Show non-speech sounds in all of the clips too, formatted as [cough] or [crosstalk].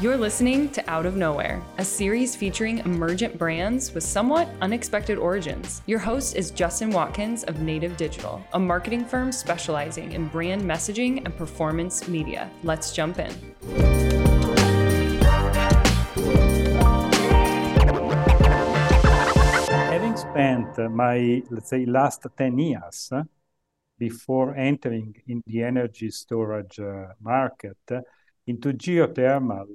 You're listening to Out of Nowhere, a series featuring emergent brands with somewhat unexpected origins. Your host is Justin Watkins of Native Digital, a marketing firm specializing in brand messaging and performance media. Let's jump in. Having spent my, let's say, last 10 years before entering in the energy storage uh, market, into geothermal,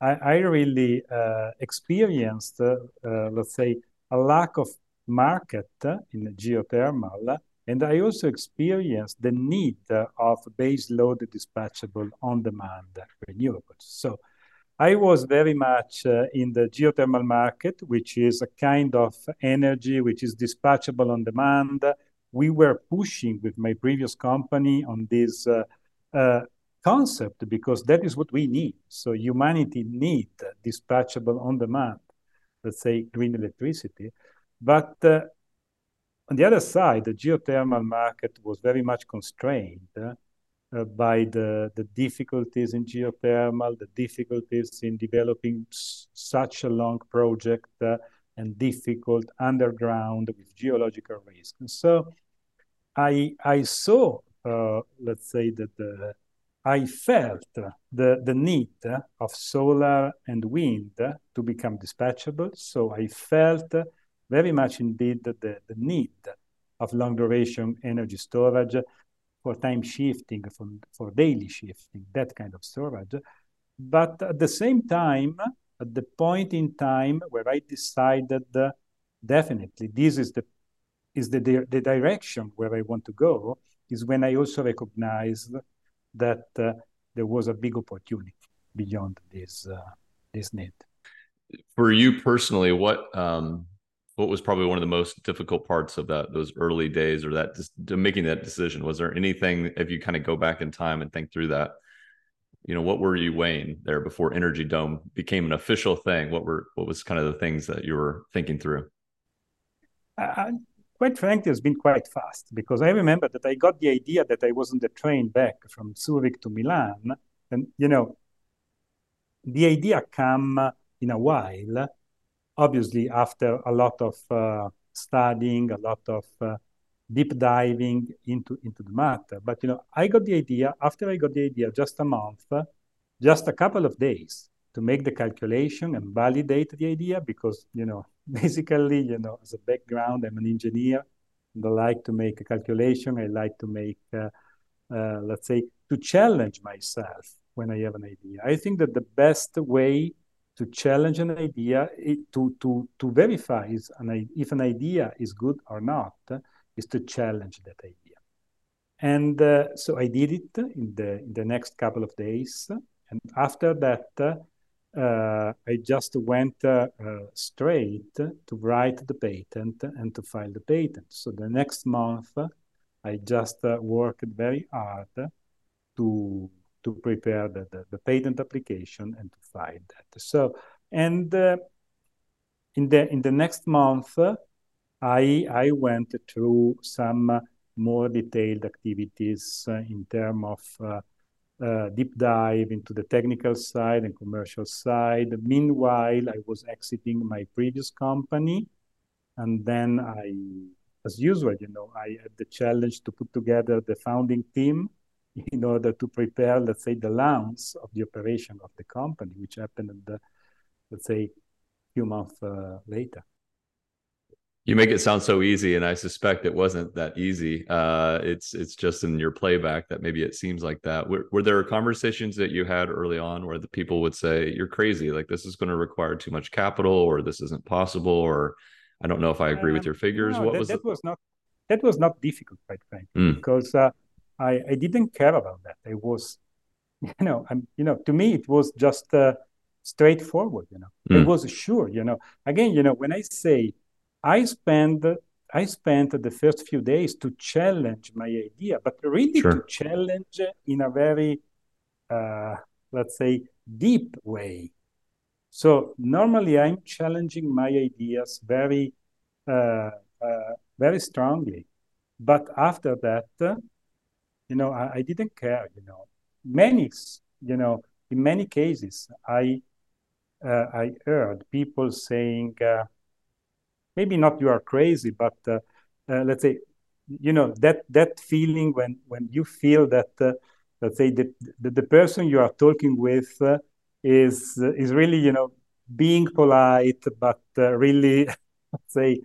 I, I really uh, experienced, uh, let's say, a lack of market in geothermal. And I also experienced the need of base load dispatchable on demand renewables. So I was very much uh, in the geothermal market, which is a kind of energy which is dispatchable on demand. We were pushing with my previous company on this uh, uh, concept because that is what we need. So humanity need dispatchable on demand, let's say green electricity. But uh, on the other side, the geothermal market was very much constrained uh, by the, the difficulties in geothermal, the difficulties in developing such a long project uh, and difficult underground with geological risk. And so I, I saw, uh, let's say, that the I felt the, the need of solar and wind to become dispatchable. So I felt very much indeed the, the need of long duration energy storage for time shifting, for, for daily shifting, that kind of storage. But at the same time, at the point in time where I decided definitely this is the is the, the direction where I want to go, is when I also recognized that uh, there was a big opportunity beyond this uh, this need. For you personally, what um, what was probably one of the most difficult parts of that those early days or that just making that decision? Was there anything if you kind of go back in time and think through that? You know, what were you weighing there before Energy Dome became an official thing? What were what was kind of the things that you were thinking through? I, quite frankly, it's been quite fast because I remember that I got the idea that I was on the train back from Zurich to Milan. And, you know, the idea came in a while, obviously, after a lot of uh, studying, a lot of uh, deep diving into, into the matter. But, you know, I got the idea, after I got the idea, just a month, just a couple of days to make the calculation and validate the idea because, you know, [laughs] basically, you know, as a background, I'm an engineer and I like to make a calculation. I like to make, uh, uh, let's say, to challenge myself when I have an idea. I think that the best way to challenge an idea, to, to, to verify is an, if an idea is good or not, is to challenge that idea. And uh, so I did it in the, in the next couple of days. And after that, uh, I just went uh, uh, straight to write the patent and to file the patent. So the next month, I just uh, worked very hard to to prepare the, the, the, patent application and to file that. So and uh, in the in the next month, I I went through some more detailed activities in terms of uh, deep dive into the technical side and commercial side. Meanwhile, I was exiting my previous company, and then I, as usual, you know, I had the challenge to put together the founding team in order to prepare, let's say, the launch of the operation of the company, which happened, the, let's say, a few months uh, later you make it sound so easy and i suspect it wasn't that easy uh, it's it's just in your playback that maybe it seems like that were, were there conversations that you had early on where the people would say you're crazy like this is going to require too much capital or this isn't possible or i don't know if i agree with your figures no, what that, was that the... was not that was not difficult quite frankly mm. because uh, I, I didn't care about that it was [laughs] you know I'm, you know to me it was just uh, straightforward you know mm. it hmm. was sure you know again you know when i say I spent I spent the first few days to challenge my idea, but really sure. to challenge in a very, uh, let's say, deep way. So normally I'm challenging my ideas very, uh, uh, very strongly, but after that, you know, I, I, didn't care. You know, many, you know, in many cases, I uh, I heard people saying, uh, maybe not you are crazy, but uh, uh let's say, you know, that that feeling when when you feel that, uh, let's say, the, the, the person you are talking with uh, is is really, you know, being polite, but really, [laughs] let's say.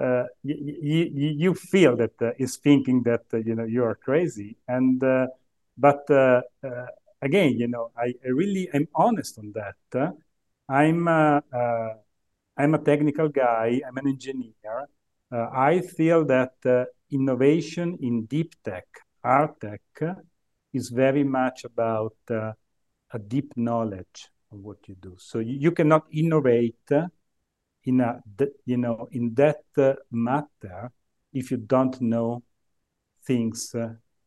Uh, you, you, feel that uh, is thinking that uh, you know you are crazy and but again, you know, I, I really am honest on that. I'm uh, uh, I'm a technical guy. I'm an engineer. Uh, I feel that uh, innovation in deep tech, hard tech, is very much about uh, a deep knowledge of what you do. So you, you cannot innovate in a you know in that uh, matter if you don't know things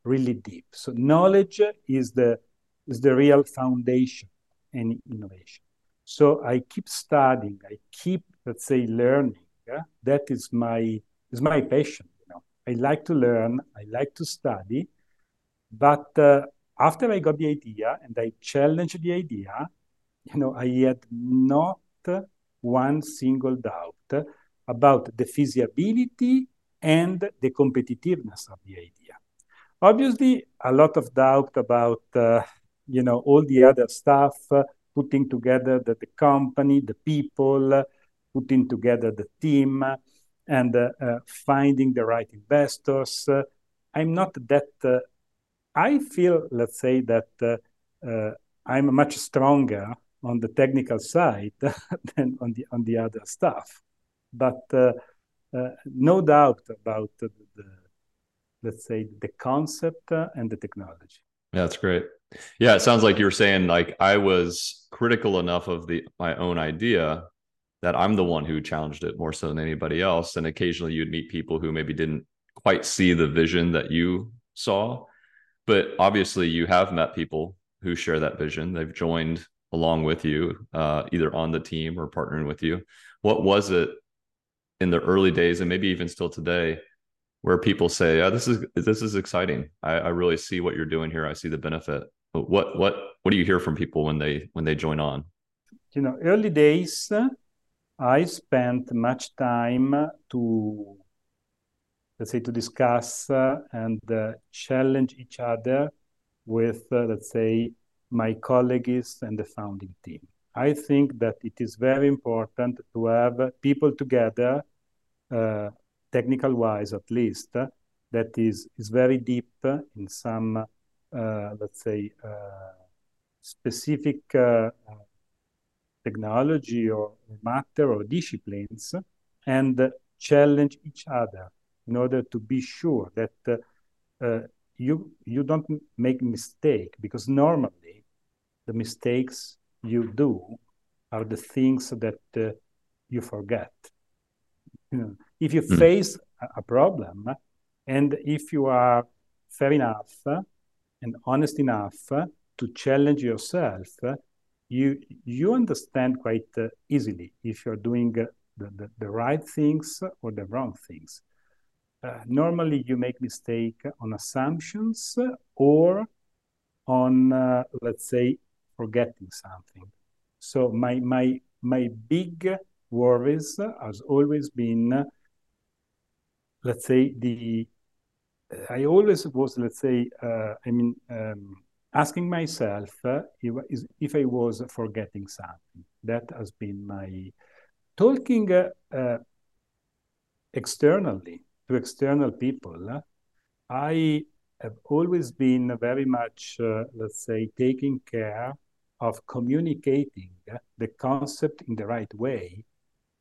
really deep. So knowledge is the is the real foundation in innovation. So I keep studying, I keep, let's say, learning. Yeah? That is my is my passion. You know, I like to learn, I like to study, but uh, after I got the idea and I challenged the idea, you know, I had not one single doubt about the feasibility and the competitiveness of the idea. Obviously, a lot of doubt about uh, you know all the other stuff uh, putting together the, the company the people uh, putting together the team and uh, finding the right investors. I'm not that i feel let's say that i'm much stronger on the technical side [laughs] than on the on the other stuff. But uh, uh, no doubt about the, the, let's say the concept and the technology. Yeah that's great yeah, it sounds like you're saying like I was critical enough of the my own idea that I'm the one who challenged it more so than anybody else. And occasionally you'd meet people who maybe didn't quite see the vision that you saw. But obviously you have met people who share that vision. They've joined along with you, uh, either on the team or partnering with you. What was it in the early days and maybe even still today where people say, "Yeah, this is this is exciting. I, I really see what you're doing here. I see the benefit." What what what do you hear from people when they when they join on? You know early days i spent much time to let's say to discuss uh, and uh, challenge each other with uh, let's say my colleagues and the founding team. I think that it is very important to have people together uh, technical wise at least that is is very deep in some let's say, uh, specific uh, technology or matter or disciplines and challenge each other in order to be sure that uh, you you don't make mistake because normally the mistakes you do are the things that uh, you forget you know, if you mm. face a problem and if you are fair enough and honest enough to challenge yourself, you you understand quite easily if you're doing the, the, the, right things or the wrong things. Uh, normally, you make mistake on assumptions or on, uh, let's say, forgetting something. So my my my big worries has always been, let's say, the I always was, let's say, uh, I mean, um, asking myself uh, if, if, I was forgetting something. That has been my talking uh, uh externally to external people. Uh, I have always been very much, uh, let's say, taking care of communicating the concept in the right way,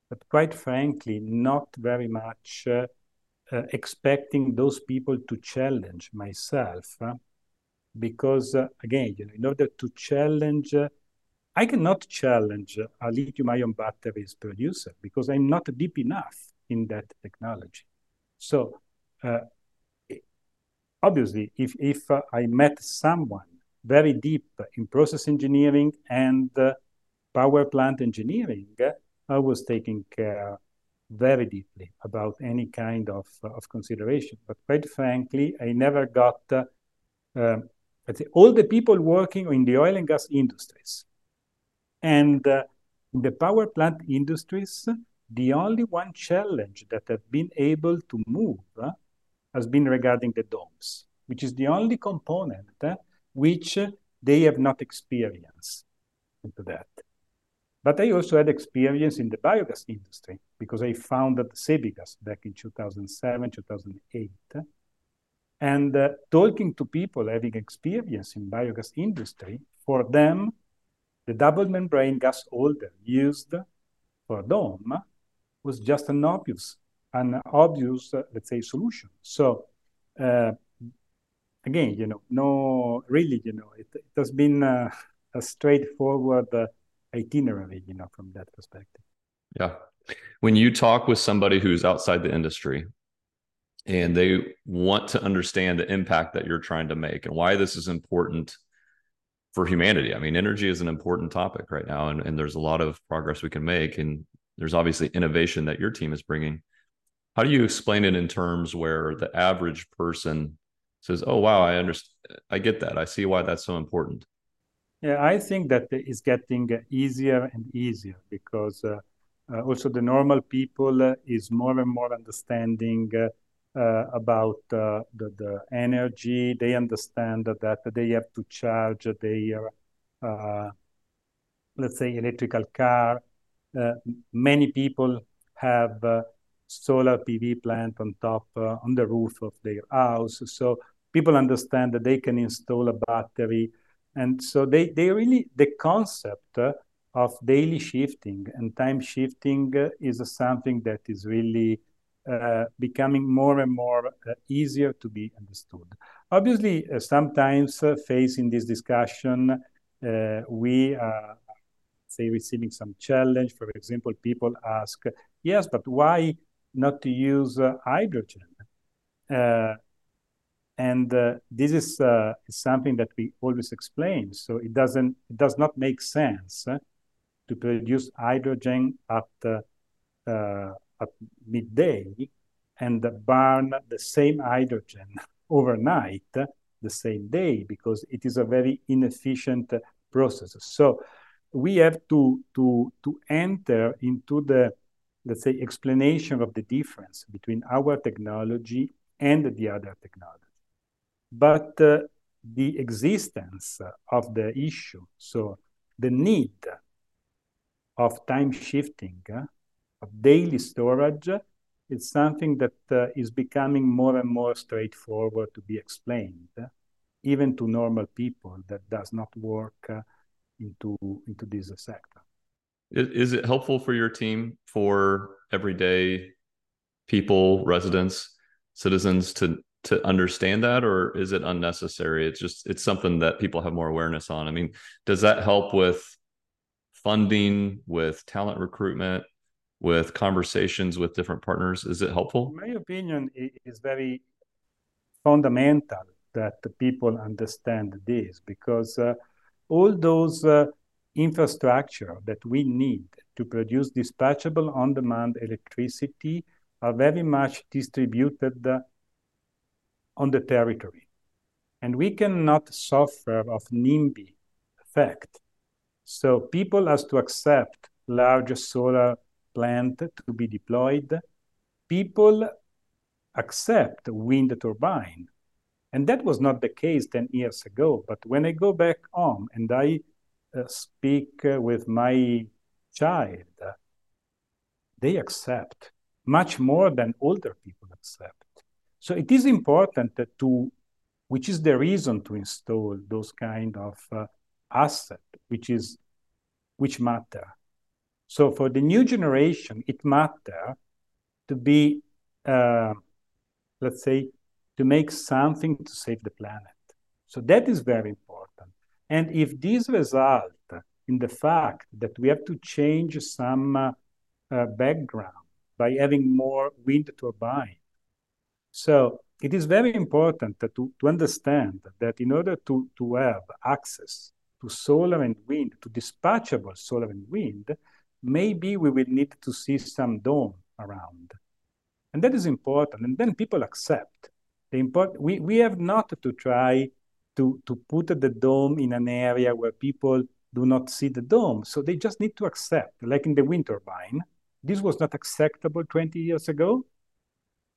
but quite frankly, not very much uh, expecting those people to challenge myself uh, because uh, again you know in order to challenge uh, i cannot challenge a lithium ion batteries producer because i'm not deep enough in that technology. So uh, obviously if, if uh, i met someone very deep in process engineering and power plant engineering i was taking care very deeply about any kind of, of consideration. But quite frankly, I never got uh, uh, let's say, all the people working in the oil and gas industries. And uh, in the power plant industries, the only one challenge that have been able to move uh, has been regarding the domes, which is the only component uh, which they have not experienced into that. But I also had experience in the biogas industry because I founded Sebigas back in 2007, 2008. And uh, talking to people having experience in biogas industry, for them, the double membrane gas holder used for Dome was just an obvious, an obvious, uh, let's say, solution. So uh, again, you know, no, really, you know, it, it has been uh, a straightforward uh, itinerary, you know, from that perspective. Yeah. When you talk with somebody who's outside the industry and they want to understand the impact that you're trying to make and why this is important for humanity. I mean, energy is an important topic right now, and, and there's a lot of progress we can make. And there's obviously innovation that your team is bringing. How do you explain it in terms where the average person says, "Oh, wow, I understand. I get that. I see why that's so important." Yeah, I think that it's getting easier and easier because uh, uh, also the normal people uh, is more and more understanding uh, uh, about uh, the, the energy. They understand that they have to charge their, let's say, electrical car. many people have solar PV plant on top on the roof of their house. So people understand that they can install a battery and so they, they really, the concept uh, of daily shifting and time shifting uh, is something that is really uh, becoming more and more uh, easier to be understood. Obviously, uh, sometimes uh, facing this discussion, we are, say, receiving some challenge. For example, people ask, yes, but why not to use hydrogen? And uh, this is, uh, something that we always explain. So it doesn't, it does not make sense uh, to produce hydrogen at uh, uh, at midday and burn the same hydrogen [laughs] overnight the same day because it is a very inefficient process. So we have to to to enter into the let's say explanation of the difference between our technology and the other technology but uh, the existence of the issue, so the need of time shifting, uh, of daily storage, is something that uh, is becoming more and more straightforward to be explained, even to normal people that does not work into into this sector. Is it helpful for your team for everyday people, residents, citizens to to understand that or is it unnecessary? It's just it's something that people have more awareness on. I mean does that help with funding with talent recruitment with conversations with different partners? Is it helpful? In my opinion it is very fundamental that people understand this because uh, all those uh, infrastructure that we need to produce dispatchable on demand electricity are very much distributed uh, on the territory. And we cannot suffer of NIMBY effect. So people has to accept large solar plant to be deployed. People accept wind turbine. And that was not the case 10 years ago. But when I go back home and I uh, speak uh, with my child, they accept much more than older people accept. So it is important to, which is the reason to install those kind of uh, asset, which is, which matter. So for the new generation, it matter to be, uh, let's say, to make something to save the planet. So that is very important. And if this result in the fact that we have to change some uh, uh, background by having more wind turbine, so it is very important to, to understand that in order to, to have access to solar and wind, to dispatchable solar and wind, maybe we will need to see some dome around. And that is important. And then people accept. The import, we, we have not to try to, to put the dome in an area where people do not see the dome. So they just need to accept, like in the wind turbine, this was not acceptable 20 years ago.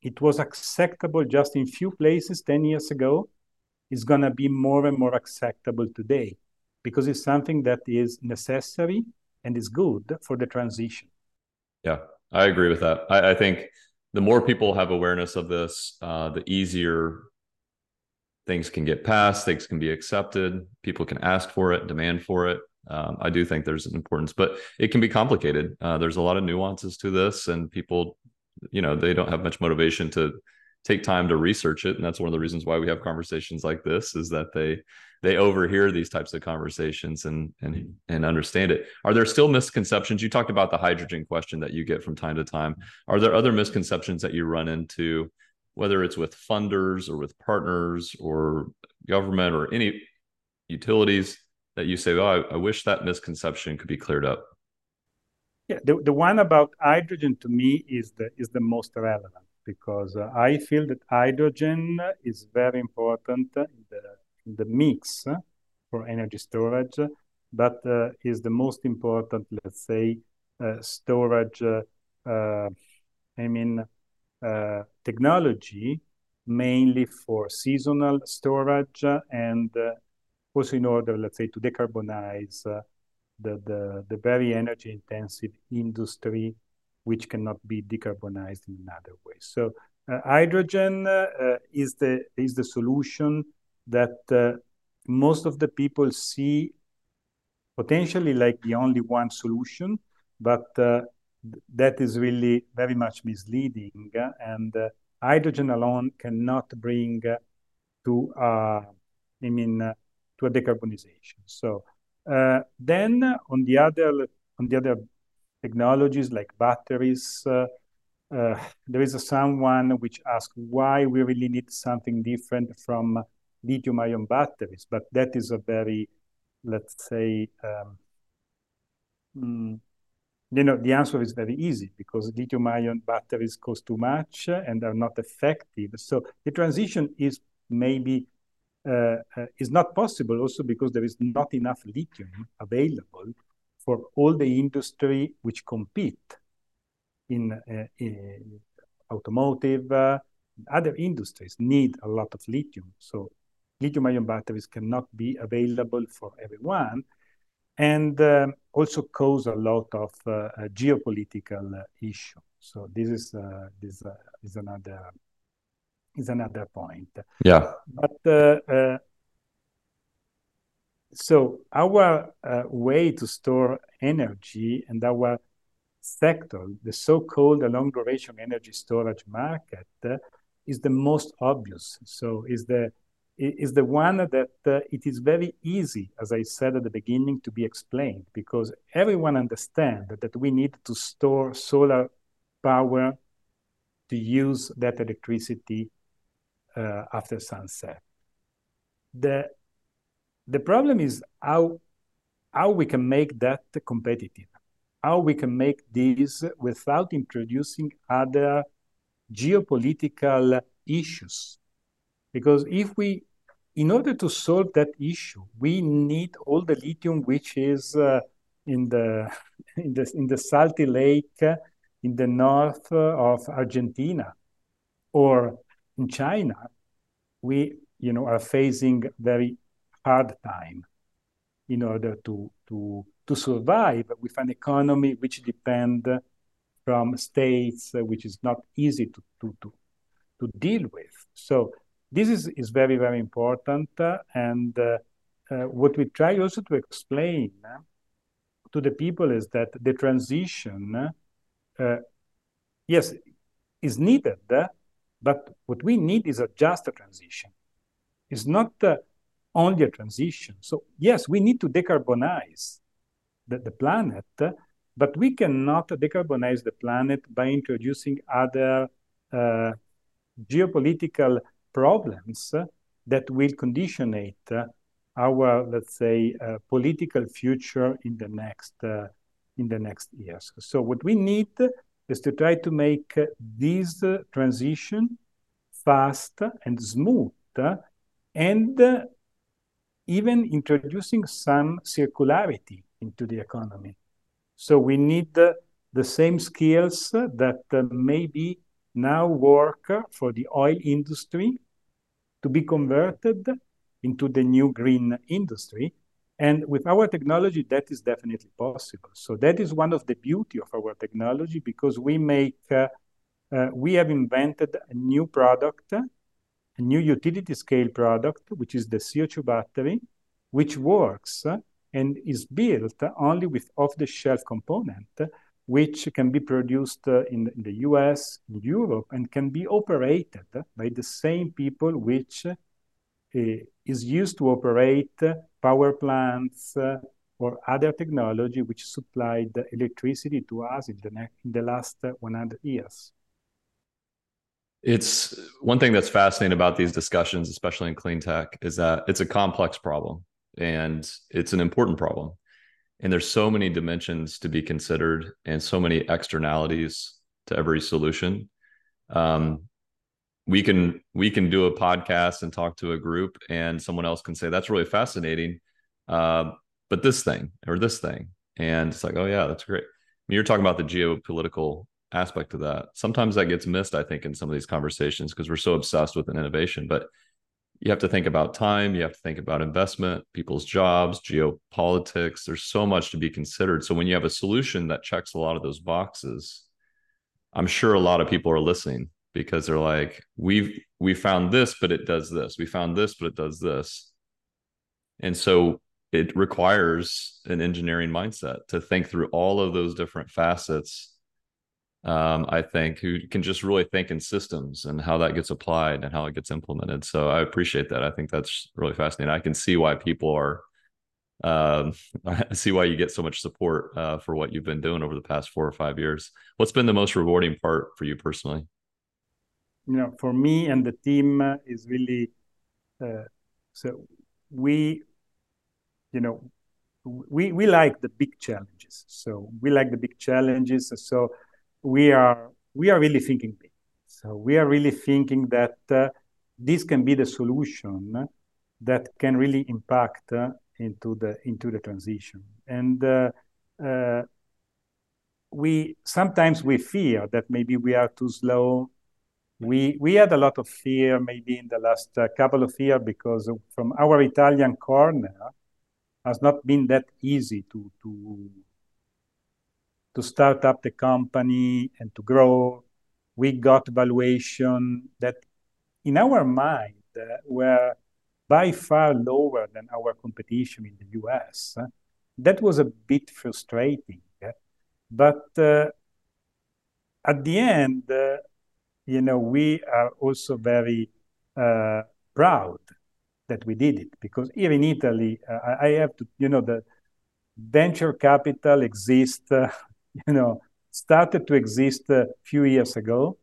It was acceptable just in few places 10 years ago. It's going to be more and more acceptable today because it's something that is necessary and is good for the transition. Yeah, I agree with that. I, I think the more people have awareness of this, uh, the easier things can get passed, things can be accepted, people can ask for it, demand for it. Um, I do think there's an importance, but it can be complicated. Uh, there's a lot of nuances to this, and people, you know, they don't have much motivation to take time to research it, and that's one of the reasons why we have conversations like this. Is that they they overhear these types of conversations and and and understand it. Are there still misconceptions? You talked about the hydrogen question that you get from time to time. Are there other misconceptions that you run into, whether it's with funders or with partners or government or any utilities that you say, "Oh, I, I wish that misconception could be cleared up"? Yeah, the, the one about hydrogen to me is the is the most relevant because uh, I feel that hydrogen is very important in the the mix for energy storage, but uh, is the most important, let's say, uh, storage, uh, I mean, technology, mainly for seasonal storage and also in order, let's say, to decarbonize the, the, the very energy intensive industry which cannot be decarbonized in another way. So uh, hydrogen uh, is the is the solution that uh, most of the people see potentially like the only one solution, but uh, that is really very much misleading. Uh, and uh, hydrogen alone cannot bring uh, to, uh, I mean, to a decarbonization. So then on the other on the other technologies like batteries, uh, there is someone which asks why we really need something different from lithium ion batteries, but that is a very, let's say, um, mm, you know, the answer is very easy because lithium ion batteries cost too much and are not effective. So the transition is maybe uh, uh, is not possible also because there is not enough lithium available for all the industry which compete in, uh, in automotive, uh, other industries need a lot of lithium. So lithium ion batteries cannot be available for everyone and um, also cause a lot of uh, geopolitical uh, issue. So this is uh, this uh, is another is another point. Yeah. But uh, uh, so our way to store energy and our sector, the so-called long duration energy storage market, is the most obvious. So is the is the one that uh, it is very easy, as I said at the beginning, to be explained because everyone understands that we need to store solar power to use that electricity uh, after sunset. The, the problem is how, how we can make that competitive, how we can make this without introducing other geopolitical issues because if we, in order to solve that issue, we need all the lithium which is uh, in the [laughs] in the in the salty lake uh, in the north uh, of Argentina or in China. We, you know, are facing very hard time in order to to to survive with an economy which depend from states uh, which is not easy to, to, to, to deal with. So this is, is very, very important. Uh, and uh, uh, what we try also to explain to the people is that the transition, yes, is needed, but what we need is a just transition. It's not only a transition. So yes, we need to decarbonize the, the planet, but we cannot decarbonize the planet by introducing other uh, geopolitical problems that will conditionate our, let's say, uh, political future in the next uh, in the next years. So what we need is to try to make this transition fast and smooth, and even introducing some circularity into the economy. So we need the, same skills that maybe now work for the oil industry to be converted into the new green industry. And with our technology, that is definitely possible. So that is one of the beauty of our technology because we make, uh, uh, we have invented a new product, a new utility scale product, which is the CO2 battery, which works and is built only with off-the-shelf component, which can be produced uh, in, in, the US, in Europe, and can be operated by the same people which uh, is used to operate power plants uh, or other technology which supplied electricity to us in the, in the last 100 years. It's one thing that's fascinating about these discussions, especially in clean tech, is that it's a complex problem and it's an important problem and there's so many dimensions to be considered and so many externalities to every solution um, we can we can do a podcast and talk to a group and someone else can say that's really fascinating uh, but this thing or this thing and it's like oh yeah that's great I mean, you're talking about the geopolitical aspect of that sometimes that gets missed i think in some of these conversations because we're so obsessed with an innovation but you have to think about time, you have to think about investment, people's jobs, geopolitics. There's so much to be considered. So when you have a solution that checks a lot of those boxes, I'm sure a lot of people are listening because they're like, we've we found this, but it does this. We found this, but it does this. And so it requires an engineering mindset to think through all of those different facets um, I think, who can just really think in systems and how that gets applied and how it gets implemented. So I appreciate that. I think that's really fascinating. I can see why people are, um, [laughs] I see why you get so much support uh, for what you've been doing over the past four or five years. What's been the most rewarding part for you personally? You know, for me and the team uh, is really, uh, so we, you know, we we like the big challenges. So we like the big challenges. So we are we are really thinking big. So we are really thinking that uh, this can be the solution that can really impact uh, into the into the transition. And uh, uh we sometimes we fear that maybe we are too slow. We we had a lot of fear maybe in the last uh, couple of years because from our Italian corner has not been that easy to to to start up the company and to grow. We got valuation that, in our mind, uh, were by far lower than our competition in the US. Uh, that was a bit frustrating. Uh, but at the end, uh, you know, we are also very uh, proud that we did it because here in Italy, uh, I have to, you know, the venture capital exists [laughs] you know, started to exist a few years ago,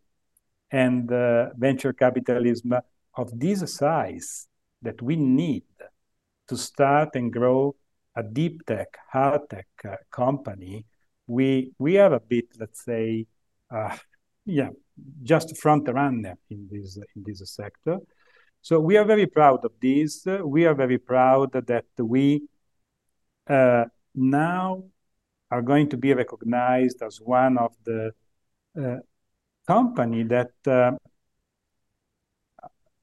and uh, venture capitalism of this size that we need to start and grow a deep tech, hard tech uh, company, we we are a bit, let's say, uh, [laughs] yeah, just front runner in this in this sector. So we are very proud of this. We are very proud that we uh, now are going to be recognized as one of the uh, company that uh,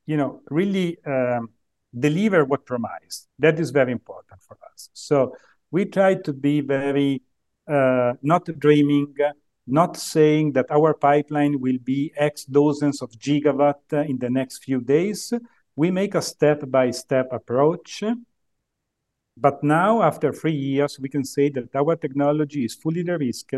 you know really um, deliver what promised. That is very important for us. So we try to be very uh, not dreaming, not saying that our pipeline will be X dozens of gigawatt uh, in the next few days. We make a step by step approach but now, after three years, we can say that our technology is fully de-risked,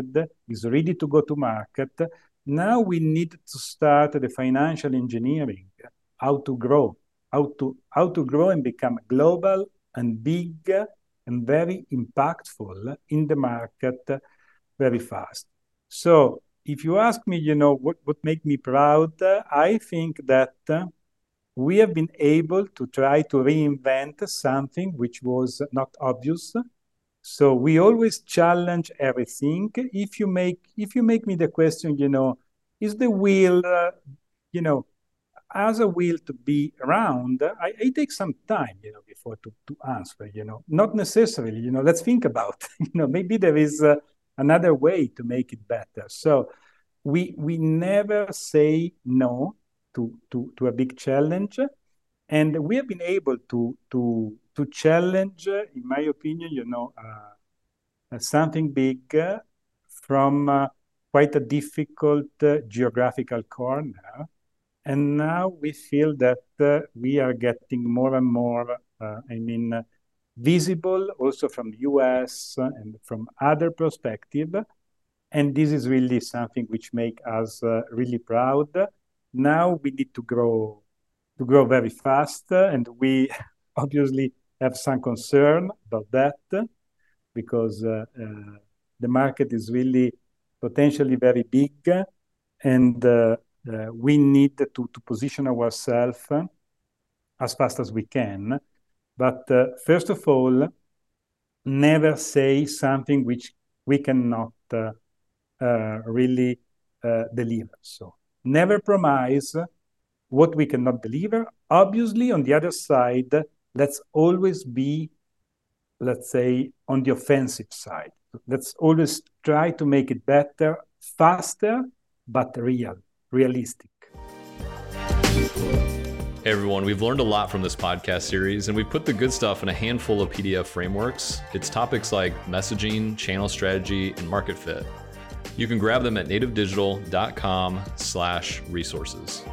is ready to go to market. Now we need to start the financial engineering, how to grow, how to how to grow and become global and big and very impactful in the market very fast. So if you ask me, you know, what what make me proud, I think that we have been able to try to reinvent something which was not obvious. So we always challenge everything. If you make if you make me the question, you know, is the wheel, uh, you know, as a wheel to be around, I, I, take some time, you know, before to, to answer, you know, not necessarily, you know, let's think about, [laughs] you know, maybe there is uh, another way to make it better. So we we never say no to, to, to a big challenge. And we have been able to, to, to challenge, in my opinion, you know, uh, something big from uh, quite a difficult uh, geographical corner and now we feel that uh, we are getting more and more, uh, I mean, uh, visible also from US and from other perspective. And this is really something which make us uh, really proud. Now we need to grow, to grow very fast, and we [laughs] obviously have some concern about that because uh, uh, the market is really potentially very big, and we need to position ourselves as fast as we can. But uh, first of all, never say something which we cannot uh, really deliver. So never promise what we cannot deliver. Obviously, on the other side, let's always be, let's say, on the offensive side. Let's always try to make it better, faster, but real realistic. Everyone, we've learned a lot from this podcast series and we've put the good stuff in a handful of PDF frameworks. It's topics like messaging, channel strategy, and market fit. You can grab them at nativedigital.com slash resources.